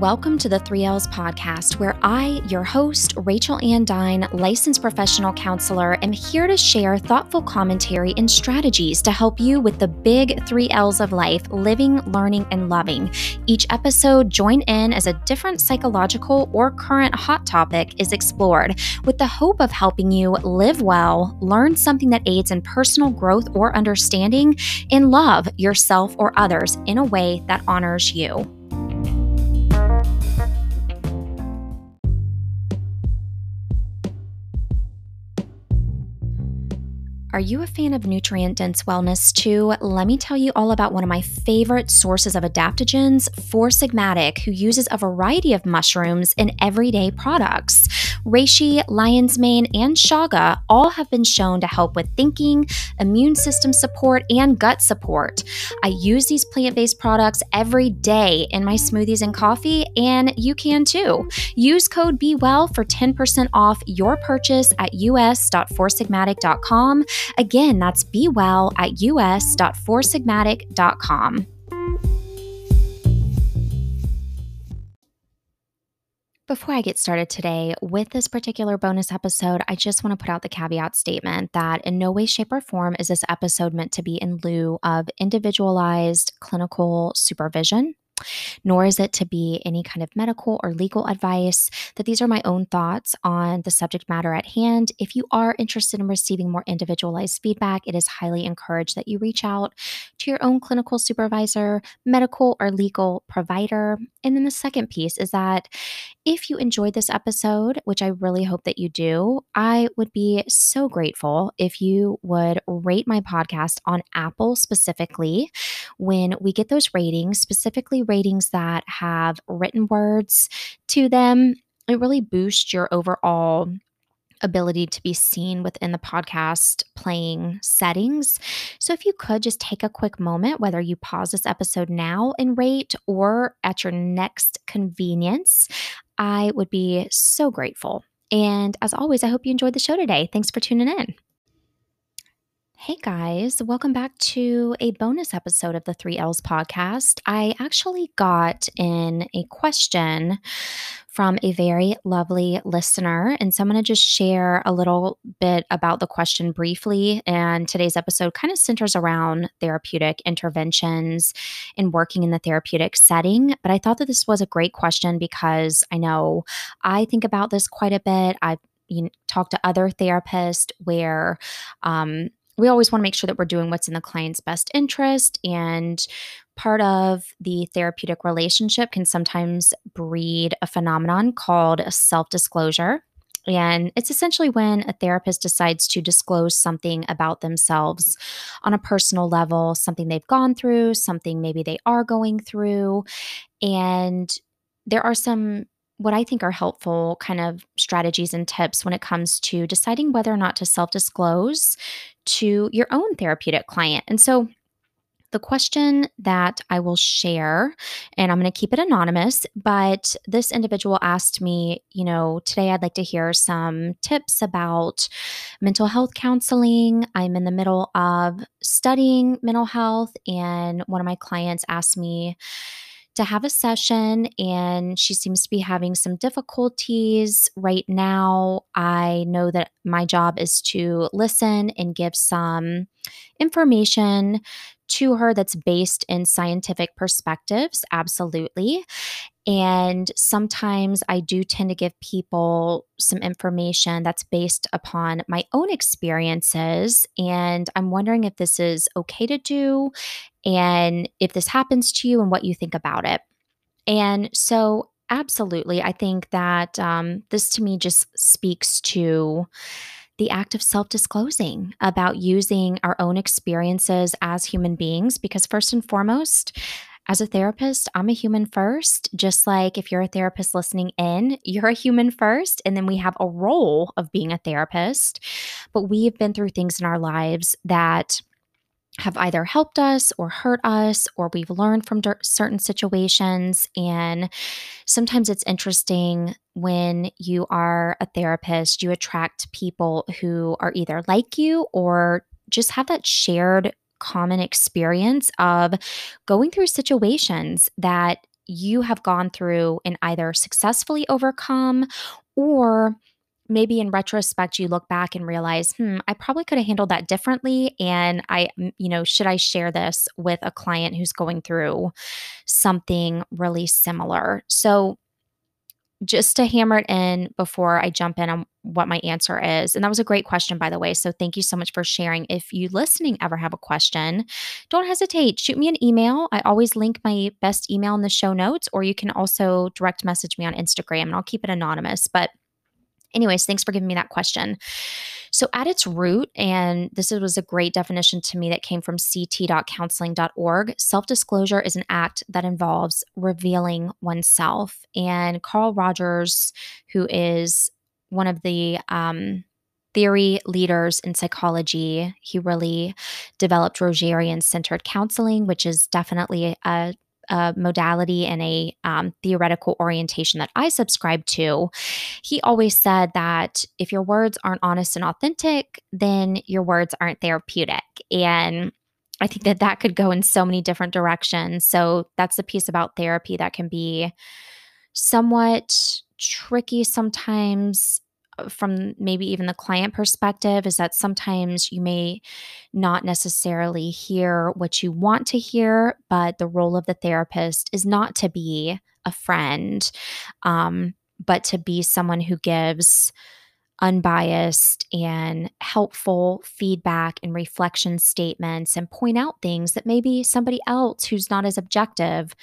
Welcome to the 3Ls podcast, where I, your host, Rachel Ann Dine, licensed professional counselor, am here to share thoughtful commentary and strategies to help you with the big 3Ls of life living, learning, and loving. Each episode, join in as a different psychological or current hot topic is explored with the hope of helping you live well, learn something that aids in personal growth or understanding, and love yourself or others in a way that honors you. Are you a fan of nutrient dense wellness too? Let me tell you all about one of my favorite sources of adaptogens, Four Sigmatic, who uses a variety of mushrooms in everyday products. Reishi, lion's mane, and chaga all have been shown to help with thinking, immune system support, and gut support. I use these plant based products every day in my smoothies and coffee, and you can too. Use code BEWELL for 10% off your purchase at us.foursigmatic.com. Again, that's BeWell at us.foursigmatic.com. Before I get started today with this particular bonus episode, I just want to put out the caveat statement that in no way, shape, or form is this episode meant to be in lieu of individualized clinical supervision nor is it to be any kind of medical or legal advice, that these are my own thoughts on the subject matter at hand. If you are interested in receiving more individualized feedback, it is highly encouraged that you reach out to your own clinical supervisor, medical or legal provider. And then the second piece is that if you enjoyed this episode, which I really hope that you do, I would be so grateful if you would rate my podcast on Apple specifically. When we get those ratings, specifically ratings that have written words to them, it really boosts your overall ability to be seen within the podcast playing settings. So, if you could just take a quick moment, whether you pause this episode now and rate or at your next convenience, I would be so grateful. And as always, I hope you enjoyed the show today. Thanks for tuning in. Hey guys, welcome back to a bonus episode of the 3Ls podcast. I actually got in a question from a very lovely listener. And so I'm going to just share a little bit about the question briefly. And today's episode kind of centers around therapeutic interventions and working in the therapeutic setting. But I thought that this was a great question because I know I think about this quite a bit. I've you know, talked to other therapists where um, we always want to make sure that we're doing what's in the client's best interest. And part of the therapeutic relationship can sometimes breed a phenomenon called self disclosure. And it's essentially when a therapist decides to disclose something about themselves on a personal level, something they've gone through, something maybe they are going through. And there are some what I think are helpful kind of strategies and tips when it comes to deciding whether or not to self disclose to your own therapeutic client. And so, the question that I will share, and I'm going to keep it anonymous, but this individual asked me, you know, today I'd like to hear some tips about mental health counseling. I'm in the middle of studying mental health, and one of my clients asked me, to have a session and she seems to be having some difficulties right now. I know that my job is to listen and give some information to her that's based in scientific perspectives, absolutely. And sometimes I do tend to give people some information that's based upon my own experiences. And I'm wondering if this is okay to do and if this happens to you and what you think about it. And so, absolutely, I think that um, this to me just speaks to the act of self disclosing about using our own experiences as human beings, because first and foremost, as a therapist, I'm a human first. Just like if you're a therapist listening in, you're a human first. And then we have a role of being a therapist. But we've been through things in our lives that have either helped us or hurt us, or we've learned from certain situations. And sometimes it's interesting when you are a therapist, you attract people who are either like you or just have that shared common experience of going through situations that you have gone through and either successfully overcome or maybe in retrospect you look back and realize hmm i probably could have handled that differently and i you know should i share this with a client who's going through something really similar so just to hammer it in before I jump in on what my answer is. And that was a great question, by the way. So thank you so much for sharing. If you listening ever have a question, don't hesitate. Shoot me an email. I always link my best email in the show notes, or you can also direct message me on Instagram and I'll keep it anonymous. But Anyways, thanks for giving me that question. So, at its root, and this was a great definition to me that came from ct.counseling.org, self disclosure is an act that involves revealing oneself. And Carl Rogers, who is one of the um, theory leaders in psychology, he really developed Rogerian centered counseling, which is definitely a a modality and a um, theoretical orientation that I subscribe to, he always said that if your words aren't honest and authentic, then your words aren't therapeutic. And I think that that could go in so many different directions. So that's the piece about therapy that can be somewhat tricky sometimes from maybe even the client perspective is that sometimes you may not necessarily hear what you want to hear, but the role of the therapist is not to be a friend, um, but to be someone who gives unbiased and helpful feedback and reflection statements and point out things that maybe somebody else who's not as objective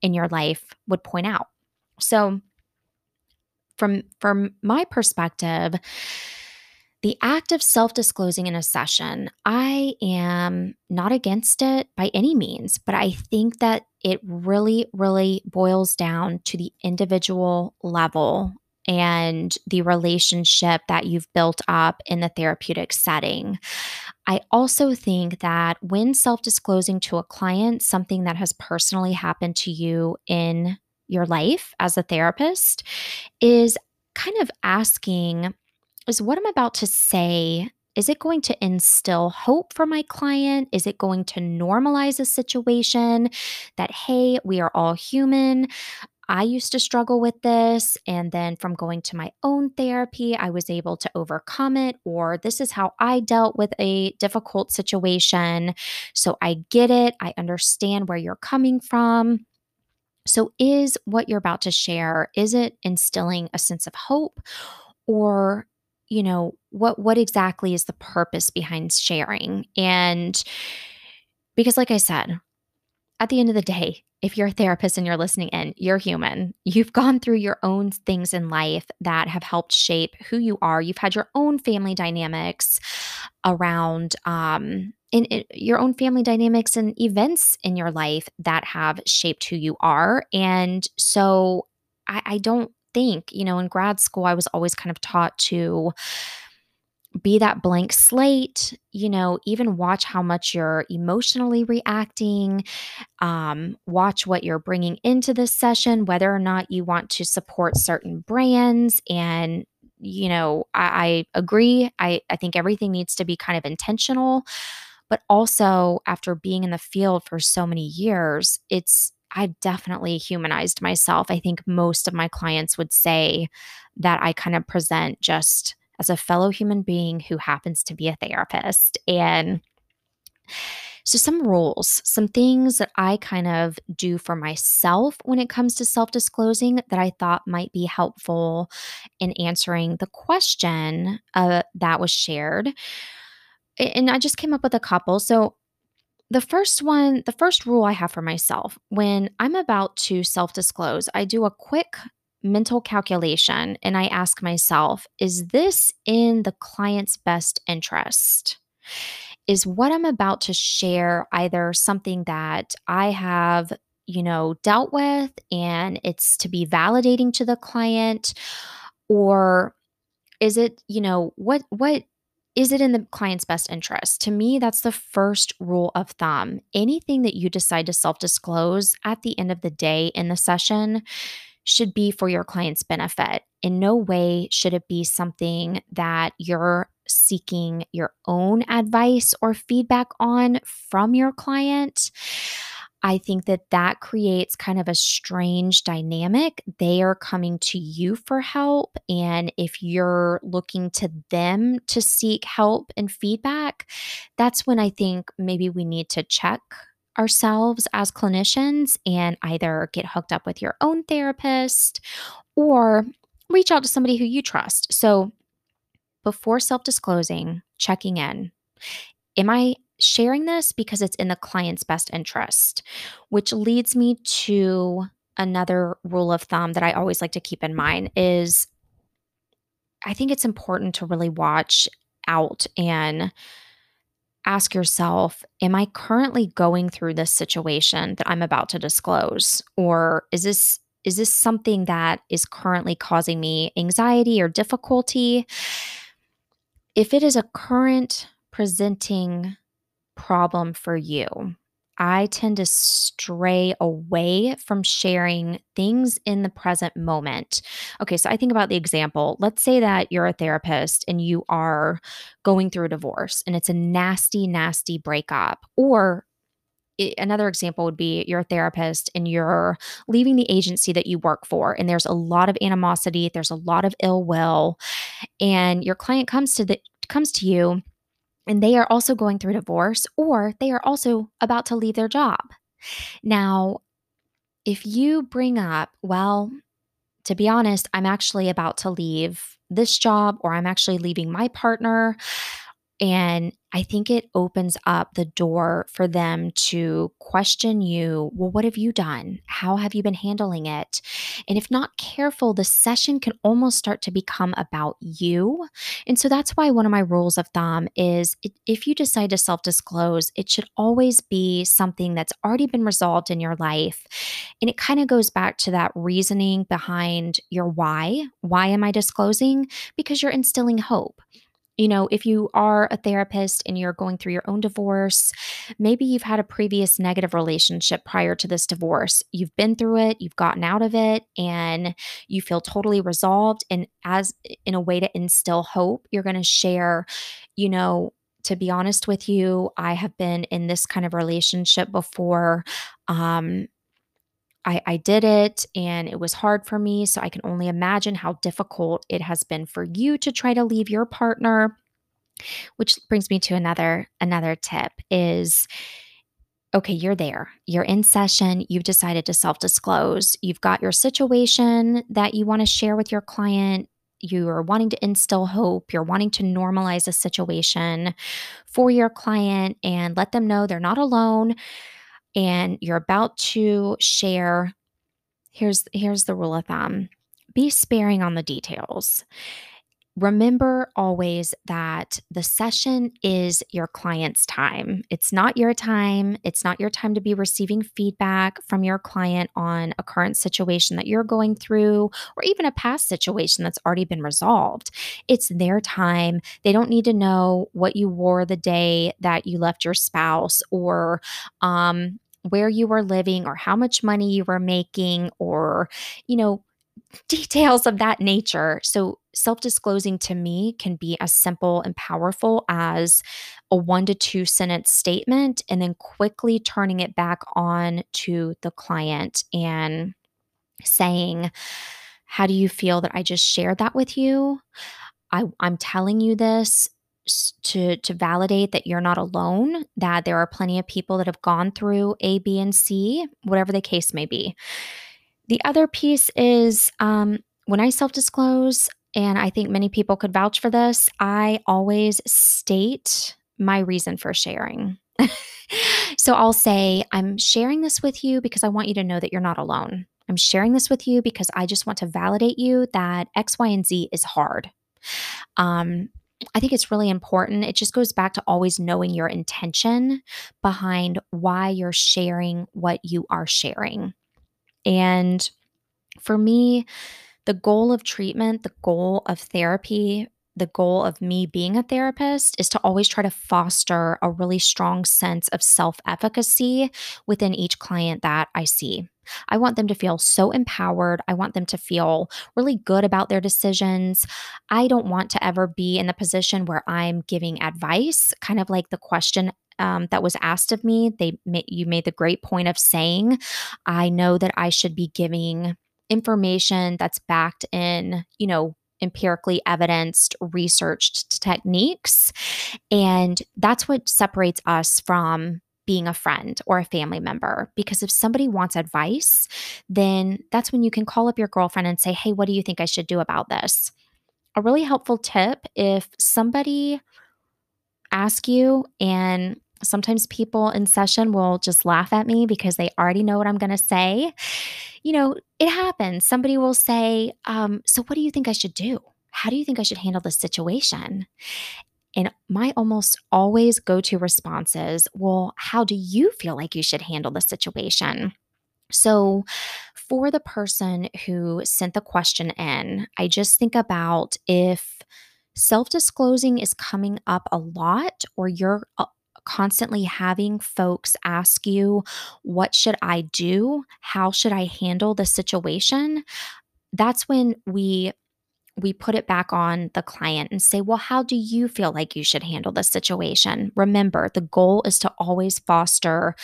in your life would point out. So, from from my perspective, the act of self disclosing in a session, I am not against it by any means, but I think that it really, really boils down to the individual level and the relationship that you've built up in the therapeutic setting. I also think that when self disclosing to a client something that has personally happened to you in your life as a therapist is kind of asking is what I'm about to say is it going to instill hope for my client? Is it going to normalize a situation that, hey, we are all human? I used to struggle with this. And then from going to my own therapy, I was able to overcome it. Or this is how I dealt with a difficult situation. So I get it. I understand where you're coming from. So is what you're about to share is it instilling a sense of hope? Or you know what what exactly is the purpose behind sharing? And because like I said at the end of the day if you're a therapist and you're listening in, you're human. You've gone through your own things in life that have helped shape who you are. You've had your own family dynamics around um, in, in, your own family dynamics and events in your life that have shaped who you are. And so I, I don't think, you know, in grad school, I was always kind of taught to be that blank slate, you know, even watch how much you're emotionally reacting, um, watch what you're bringing into this session, whether or not you want to support certain brands. And, you know, I, I agree. I, I think everything needs to be kind of intentional. But also, after being in the field for so many years, it's, I've definitely humanized myself. I think most of my clients would say that I kind of present just as a fellow human being who happens to be a therapist. And so, some rules, some things that I kind of do for myself when it comes to self disclosing that I thought might be helpful in answering the question uh, that was shared. And I just came up with a couple. So, the first one, the first rule I have for myself when I'm about to self disclose, I do a quick mental calculation and I ask myself, is this in the client's best interest? Is what I'm about to share either something that I have, you know, dealt with and it's to be validating to the client or is it, you know, what what is it in the client's best interest? To me, that's the first rule of thumb. Anything that you decide to self disclose at the end of the day in the session should be for your client's benefit. In no way should it be something that you're seeking your own advice or feedback on from your client. I think that that creates kind of a strange dynamic. They are coming to you for help. And if you're looking to them to seek help and feedback, that's when I think maybe we need to check ourselves as clinicians and either get hooked up with your own therapist or reach out to somebody who you trust. So before self disclosing, checking in. Am I sharing this because it's in the client's best interest? Which leads me to another rule of thumb that I always like to keep in mind is I think it's important to really watch out and ask yourself, am I currently going through this situation that I'm about to disclose or is this is this something that is currently causing me anxiety or difficulty? If it is a current presenting problem for you, I tend to stray away from sharing things in the present moment. Okay, so I think about the example. Let's say that you're a therapist and you are going through a divorce and it's a nasty, nasty breakup. Or another example would be you're a therapist and you're leaving the agency that you work for and there's a lot of animosity, there's a lot of ill will and your client comes to the comes to you and they are also going through divorce or they are also about to leave their job. Now, if you bring up, well, to be honest, I'm actually about to leave this job or I'm actually leaving my partner, and I think it opens up the door for them to question you. Well, what have you done? How have you been handling it? And if not careful, the session can almost start to become about you. And so that's why one of my rules of thumb is if you decide to self disclose, it should always be something that's already been resolved in your life. And it kind of goes back to that reasoning behind your why. Why am I disclosing? Because you're instilling hope you know, if you are a therapist and you're going through your own divorce, maybe you've had a previous negative relationship prior to this divorce. You've been through it, you've gotten out of it, and you feel totally resolved. And as in a way to instill hope, you're going to share, you know, to be honest with you, I have been in this kind of relationship before. Um, I, I did it and it was hard for me. So I can only imagine how difficult it has been for you to try to leave your partner. Which brings me to another another tip is okay, you're there. You're in session. You've decided to self disclose. You've got your situation that you want to share with your client. You are wanting to instill hope. You're wanting to normalize a situation for your client and let them know they're not alone and you're about to share here's here's the rule of thumb be sparing on the details remember always that the session is your client's time. It's not your time. It's not your time to be receiving feedback from your client on a current situation that you're going through or even a past situation that's already been resolved. It's their time. They don't need to know what you wore the day that you left your spouse or um, where you were living or how much money you were making or, you know, details of that nature. So, self disclosing to me can be as simple and powerful as a one to two sentence statement and then quickly turning it back on to the client and saying, How do you feel that I just shared that with you? I, I'm telling you this to to validate that you're not alone that there are plenty of people that have gone through a b and c whatever the case may be. The other piece is um, when i self-disclose and i think many people could vouch for this i always state my reason for sharing. So i'll say i'm sharing this with you because i want you to know that you're not alone. I'm sharing this with you because i just want to validate you that x y and z is hard. Um, I think it's really important. It just goes back to always knowing your intention behind why you're sharing what you are sharing. And for me, the goal of treatment, the goal of therapy, the goal of me being a therapist is to always try to foster a really strong sense of self efficacy within each client that I see. I want them to feel so empowered. I want them to feel really good about their decisions. I don't want to ever be in the position where I'm giving advice, kind of like the question um, that was asked of me. They you made the great point of saying, I know that I should be giving information that's backed in, you know, empirically evidenced, researched techniques. And that's what separates us from being a friend or a family member. Because if somebody wants advice, then that's when you can call up your girlfriend and say, Hey, what do you think I should do about this? A really helpful tip if somebody asks you and sometimes people in session will just laugh at me because they already know what I'm going to say. You know, it happens. Somebody will say, um, So, what do you think I should do? How do you think I should handle this situation? And my almost always go to response is, Well, how do you feel like you should handle the situation? So, for the person who sent the question in, I just think about if self disclosing is coming up a lot or you're uh, constantly having folks ask you, What should I do? How should I handle the situation? That's when we we put it back on the client and say, Well, how do you feel like you should handle this situation? Remember, the goal is to always foster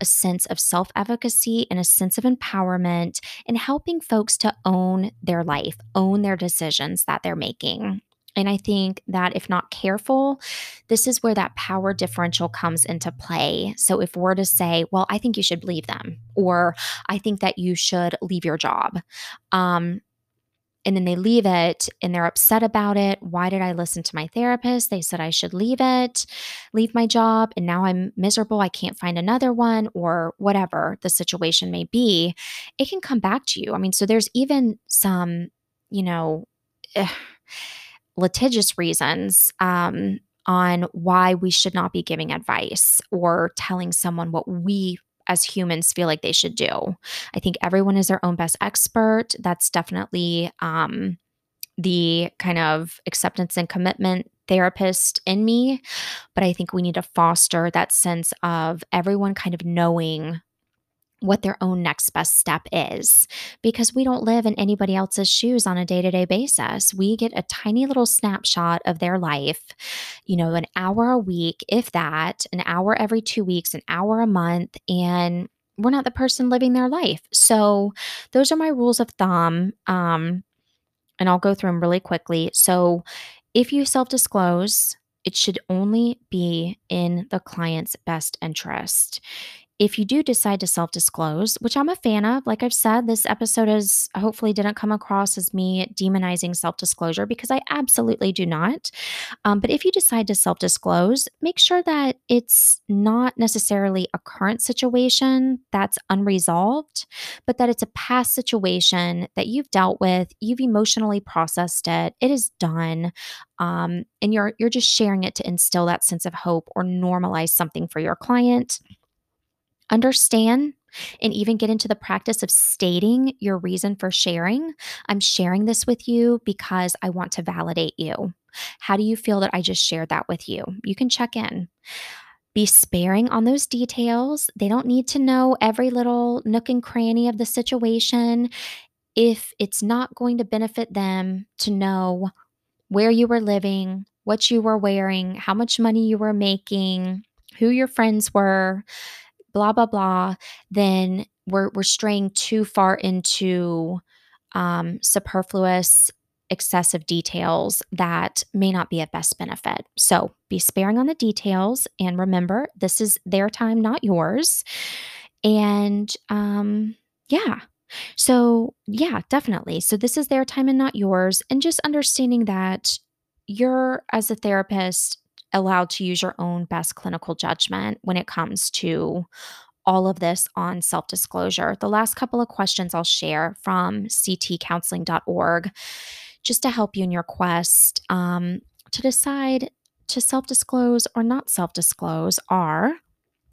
a sense of self efficacy and a sense of empowerment and helping folks to own their life, own their decisions that they're making. And I think that if not careful, this is where that power differential comes into play. So if we're to say, well, I think you should leave them, or I think that you should leave your job, um, and then they leave it and they're upset about it. Why did I listen to my therapist? They said I should leave it, leave my job, and now I'm miserable. I can't find another one, or whatever the situation may be. It can come back to you. I mean, so there's even some, you know, ugh, litigious reasons um, on why we should not be giving advice or telling someone what we as humans feel like they should do. I think everyone is their own best expert. That's definitely um, the kind of acceptance and commitment therapist in me. But I think we need to foster that sense of everyone kind of knowing what their own next best step is because we don't live in anybody else's shoes on a day to day basis. We get a tiny little snapshot of their life, you know, an hour a week, if that, an hour every two weeks, an hour a month. And we're not the person living their life. So, those are my rules of thumb. Um, and I'll go through them really quickly. So, if you self disclose, it should only be in the client's best interest if you do decide to self disclose, which I'm a fan of, like I've said, this episode is hopefully didn't come across as me demonizing self disclosure because I absolutely do not. Um, but if you decide to self disclose, make sure that it's not necessarily a current situation that's unresolved, but that it's a past situation that you've dealt with, you've emotionally processed it, it is done. Um, and you're you're just sharing it to instill that sense of hope or normalize something for your client understand and even get into the practice of stating your reason for sharing. I'm sharing this with you because I want to validate you. How do you feel that I just shared that with you? You can check in. Be sparing on those details. They don't need to know every little nook and cranny of the situation. If it's not going to benefit them to know where you were living, what you were wearing, how much money you were making, who your friends were, blah blah blah then we're we're straying too far into um, superfluous excessive details that may not be of best benefit. So be sparing on the details and remember this is their time not yours. And um yeah. So yeah definitely. So this is their time and not yours and just understanding that you're as a therapist allowed to use your own best clinical judgment when it comes to all of this on self disclosure. The last couple of questions I'll share from ctcounseling.org just to help you in your quest um, to decide to self disclose or not self disclose are,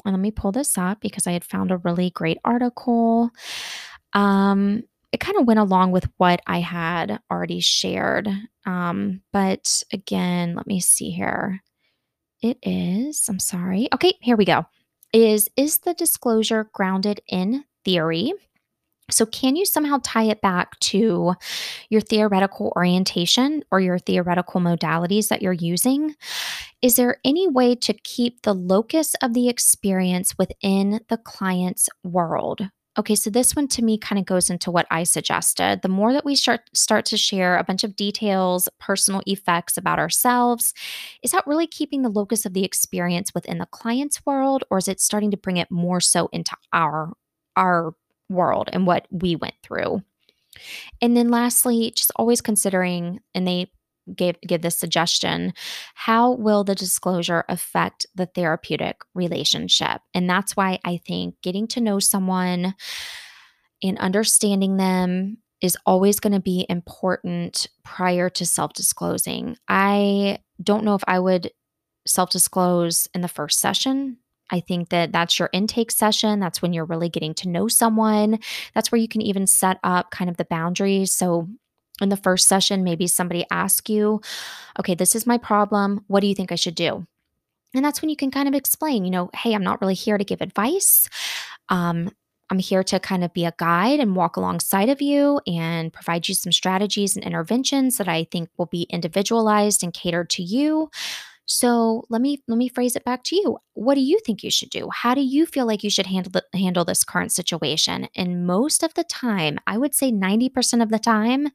and let me pull this up because I had found a really great article. Um, it kind of went along with what I had already shared. Um, but again, let me see here. It is, I'm sorry. Okay, here we go. Is is the disclosure grounded in theory? So, can you somehow tie it back to your theoretical orientation or your theoretical modalities that you're using? Is there any way to keep the locus of the experience within the client's world? Okay, so this one to me kind of goes into what I suggested. The more that we start start to share a bunch of details, personal effects about ourselves, is that really keeping the locus of the experience within the client's world or is it starting to bring it more so into our our world and what we went through. And then lastly, just always considering, and they gave give this suggestion, how will the disclosure affect the therapeutic relationship? And that's why I think getting to know someone and understanding them is always going to be important prior to self-disclosing. I don't know if I would self-disclose in the first session I think that that's your intake session. That's when you're really getting to know someone. That's where you can even set up kind of the boundaries. So, in the first session, maybe somebody asks you, okay, this is my problem. What do you think I should do? And that's when you can kind of explain, you know, hey, I'm not really here to give advice. Um, I'm here to kind of be a guide and walk alongside of you and provide you some strategies and interventions that I think will be individualized and catered to you. So let me let me phrase it back to you. What do you think you should do? How do you feel like you should handle the, handle this current situation? And most of the time, I would say 90% of the time,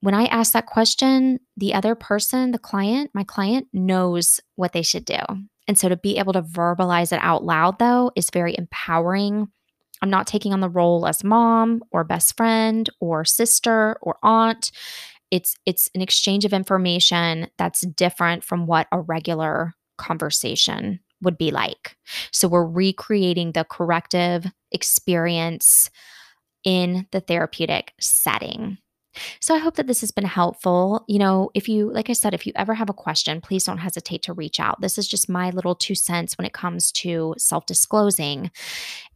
when I ask that question, the other person, the client, my client knows what they should do. And so to be able to verbalize it out loud though is very empowering. I'm not taking on the role as mom or best friend or sister or aunt it's it's an exchange of information that's different from what a regular conversation would be like. So we're recreating the corrective experience in the therapeutic setting. So I hope that this has been helpful. You know, if you, like I said, if you ever have a question, please don't hesitate to reach out. This is just my little two cents when it comes to self disclosing.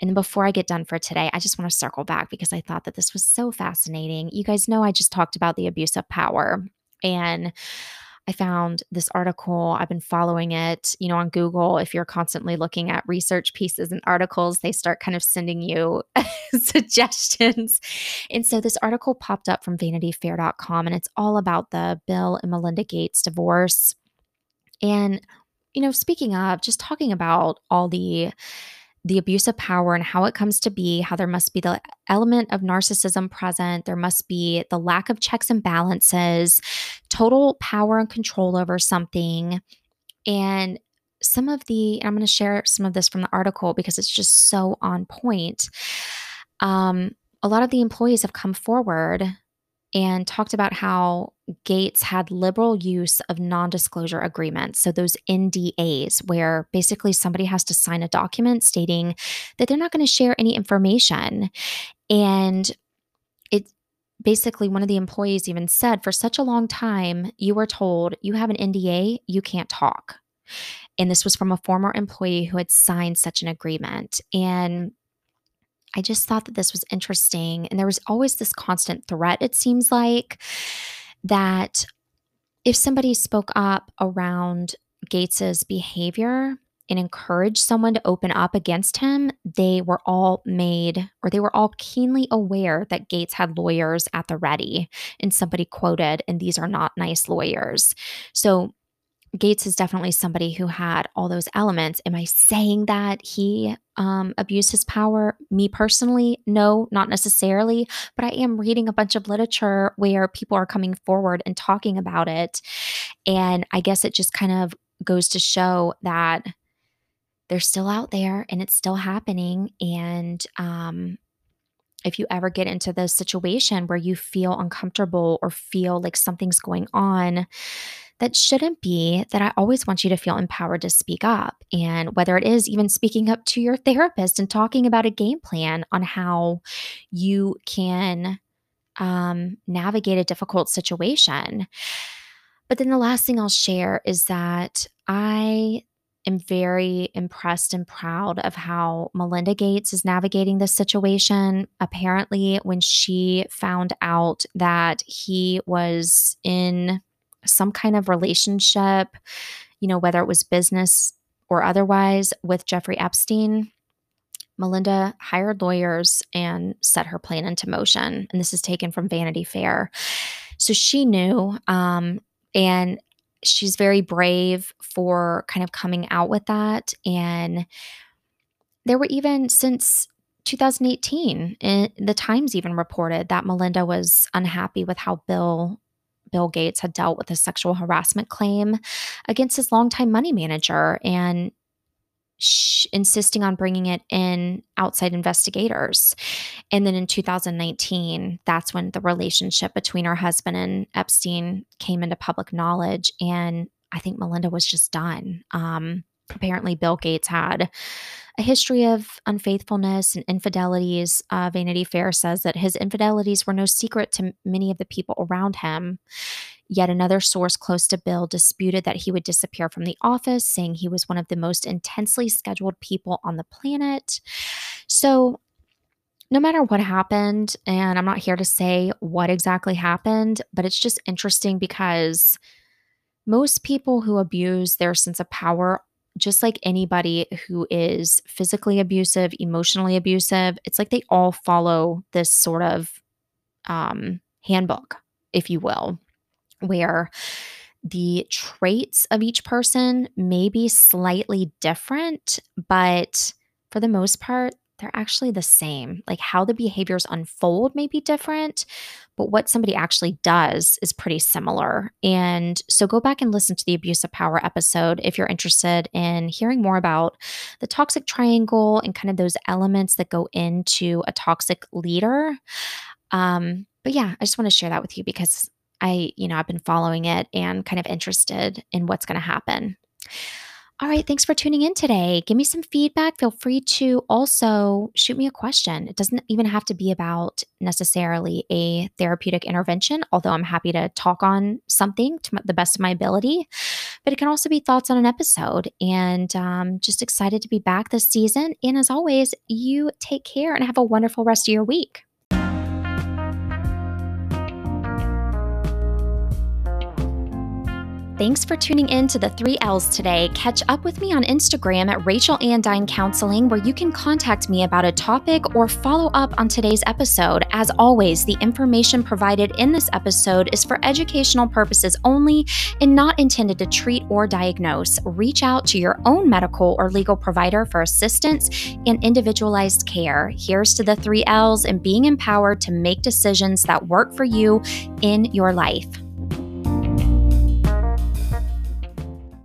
And before I get done for today, I just want to circle back because I thought that this was so fascinating. You guys know I just talked about the abuse of power. And I found this article. I've been following it, you know, on Google. If you're constantly looking at research pieces and articles, they start kind of sending you suggestions. And so this article popped up from vanityfair.com and it's all about the Bill and Melinda Gates divorce. And, you know, speaking of just talking about all the the abuse of power and how it comes to be, how there must be the element of narcissism present, there must be the lack of checks and balances, total power and control over something. And some of the, I'm going to share some of this from the article because it's just so on point. Um, a lot of the employees have come forward and talked about how Gates had liberal use of non disclosure agreements. So, those NDAs, where basically somebody has to sign a document stating that they're not going to share any information. And it basically, one of the employees even said, for such a long time, you were told you have an NDA, you can't talk. And this was from a former employee who had signed such an agreement. And I just thought that this was interesting. And there was always this constant threat, it seems like, that if somebody spoke up around Gates's behavior and encouraged someone to open up against him, they were all made or they were all keenly aware that Gates had lawyers at the ready. And somebody quoted, and these are not nice lawyers. So Gates is definitely somebody who had all those elements. Am I saying that he um, abused his power? Me personally, no, not necessarily. But I am reading a bunch of literature where people are coming forward and talking about it. And I guess it just kind of goes to show that they're still out there and it's still happening. And um, if you ever get into the situation where you feel uncomfortable or feel like something's going on, that shouldn't be that I always want you to feel empowered to speak up. And whether it is even speaking up to your therapist and talking about a game plan on how you can um, navigate a difficult situation. But then the last thing I'll share is that I am very impressed and proud of how Melinda Gates is navigating this situation. Apparently, when she found out that he was in some kind of relationship, you know, whether it was business or otherwise, with Jeffrey Epstein, Melinda hired lawyers and set her plan into motion. And this is taken from Vanity Fair. So she knew, um, and she's very brave for kind of coming out with that. And there were even since 2018, eh, the Times even reported that Melinda was unhappy with how Bill Bill Gates had dealt with a sexual harassment claim against his longtime money manager and sh- insisting on bringing it in outside investigators. And then in 2019, that's when the relationship between her husband and Epstein came into public knowledge. And I think Melinda was just done. Um, apparently, Bill Gates had a history of unfaithfulness and infidelities. Uh, Vanity Fair says that his infidelities were no secret to many of the people around him. Yet another source close to Bill disputed that he would disappear from the office, saying he was one of the most intensely scheduled people on the planet. So, no matter what happened, and I'm not here to say what exactly happened, but it's just interesting because most people who abuse their sense of power, just like anybody who is physically abusive, emotionally abusive, it's like they all follow this sort of um, handbook, if you will where the traits of each person may be slightly different, but for the most part, they're actually the same. Like how the behaviors unfold may be different, but what somebody actually does is pretty similar. And so go back and listen to the abuse of power episode if you're interested in hearing more about the toxic triangle and kind of those elements that go into a toxic leader. Um, but yeah, I just want to share that with you because I, you know, I've been following it and kind of interested in what's going to happen. All right, thanks for tuning in today. Give me some feedback. Feel free to also shoot me a question. It doesn't even have to be about necessarily a therapeutic intervention, although I'm happy to talk on something to the best of my ability. But it can also be thoughts on an episode. And um, just excited to be back this season. And as always, you take care and have a wonderful rest of your week. Thanks for tuning in to the three L's today. Catch up with me on Instagram at Rachel Andine Counseling, where you can contact me about a topic or follow up on today's episode. As always, the information provided in this episode is for educational purposes only and not intended to treat or diagnose. Reach out to your own medical or legal provider for assistance and individualized care. Here's to the three L's and being empowered to make decisions that work for you in your life.